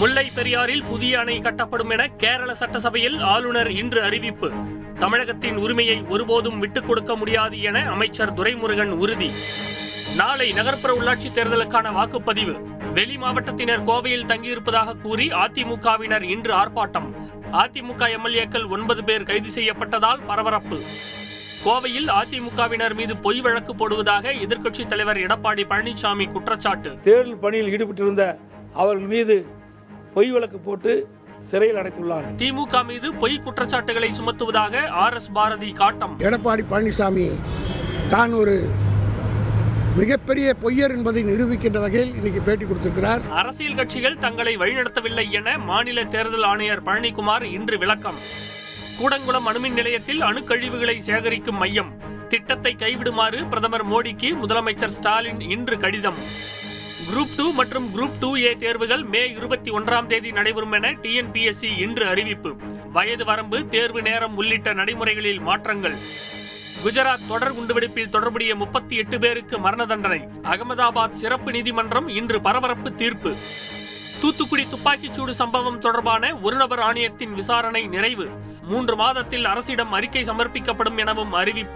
முல்லை பெரியாறில் புதிய அணை கட்டப்படும் என கேரள சட்டசபையில் ஆளுநர் இன்று அறிவிப்பு. தமிழகத்தின் உரிமையை ஒருபோதும் விட்டுக் கொடுக்க முடியாது என அமைச்சர் துரைமுருகன் உறுதி. நாளை நகர்ப்புற உள்ளாட்சி தேர்தலுக்கான வாக்குப்பதிவு. வெளி மாவட்டத்தினர் கோவையில் தங்கியிருப்பதாக கூறி அதிமுகவினர் இன்று ஆர்ப்பாட்டம். அதிமுக எம்எல்ஏக்கள் ஒன்பது பேர் கைது செய்யப்பட்டதால் பரபரப்பு. கோவையில் அதிமுகவினர் மீது பொய் வழக்கு போடுவதாக எதிர்க்கட்சித் தலைவர் எடப்பாடி பழனிசாமி குற்றச்சாட்டு. தேர்தல் பணியில் ஈடுபட்டிருந்த அவர்கள் மீது பொய் வழக்கு போட்டு சிறையில் அடைத்துள்ளார். திமுக மீது பொய் குற்றச்சாட்டுகளை சுமத்துவதாக ஆர் எஸ் பாரதி காட்டம். எடப்பாடி பழனிசாமி தான் ஒரு மிகப்பெரிய பொய்யர் என்பதை நிரூபிக்கின்ற வகையில் இன்னைக்கு பேட்டி கொடுத்திருக்கிறார். அரசியல் கட்சிகள் தங்களை வழிநடத்தவில்லை என மாநில தேர்தல் ஆணையர் பழனிக்குமார் இன்று விளக்கம். கூடங்குளம் அணுமின் நிலையத்தில் அணுக்கழிவுகளை சேகரிக்கும் மையம். திட்டத்தை கைவிடுமாறு பிரதமர் மோடிக்கு முதலமைச்சர் ஸ்டாலின் இன்று கடிதம். குரூப் டூ மற்றும் குரூப் டூ ஏ தேர்வுகள் மே இருபத்தி ஒன்றாம் தேதி நடைபெறும் என டிஎன்பிஎஸ்சி இன்று அறிவிப்பு. வயது வரம்பு தேர்வு நேரம் உள்ளிட்ட நடைமுறைகளில் மாற்றங்கள். குஜராத் தொடர் குண்டுவெடிப்பில் தொடர்புடைய முப்பத்தி எட்டு பேருக்கு மரண தண்டனை. அகமதாபாத் சிறப்பு நீதிமன்றம் இன்று பரபரப்பு தீர்ப்பு. தூத்துக்குடி துப்பாக்கிச்சூடு சம்பவம் தொடர்பான ஒருநபர் ஆணையத்தின் விசாரணை நிறைவு. மூன்று மாதத்தில் அரசிடம் அறிக்கை சமர்ப்பிக்கப்படும் எனவும் அறிவிப்பு.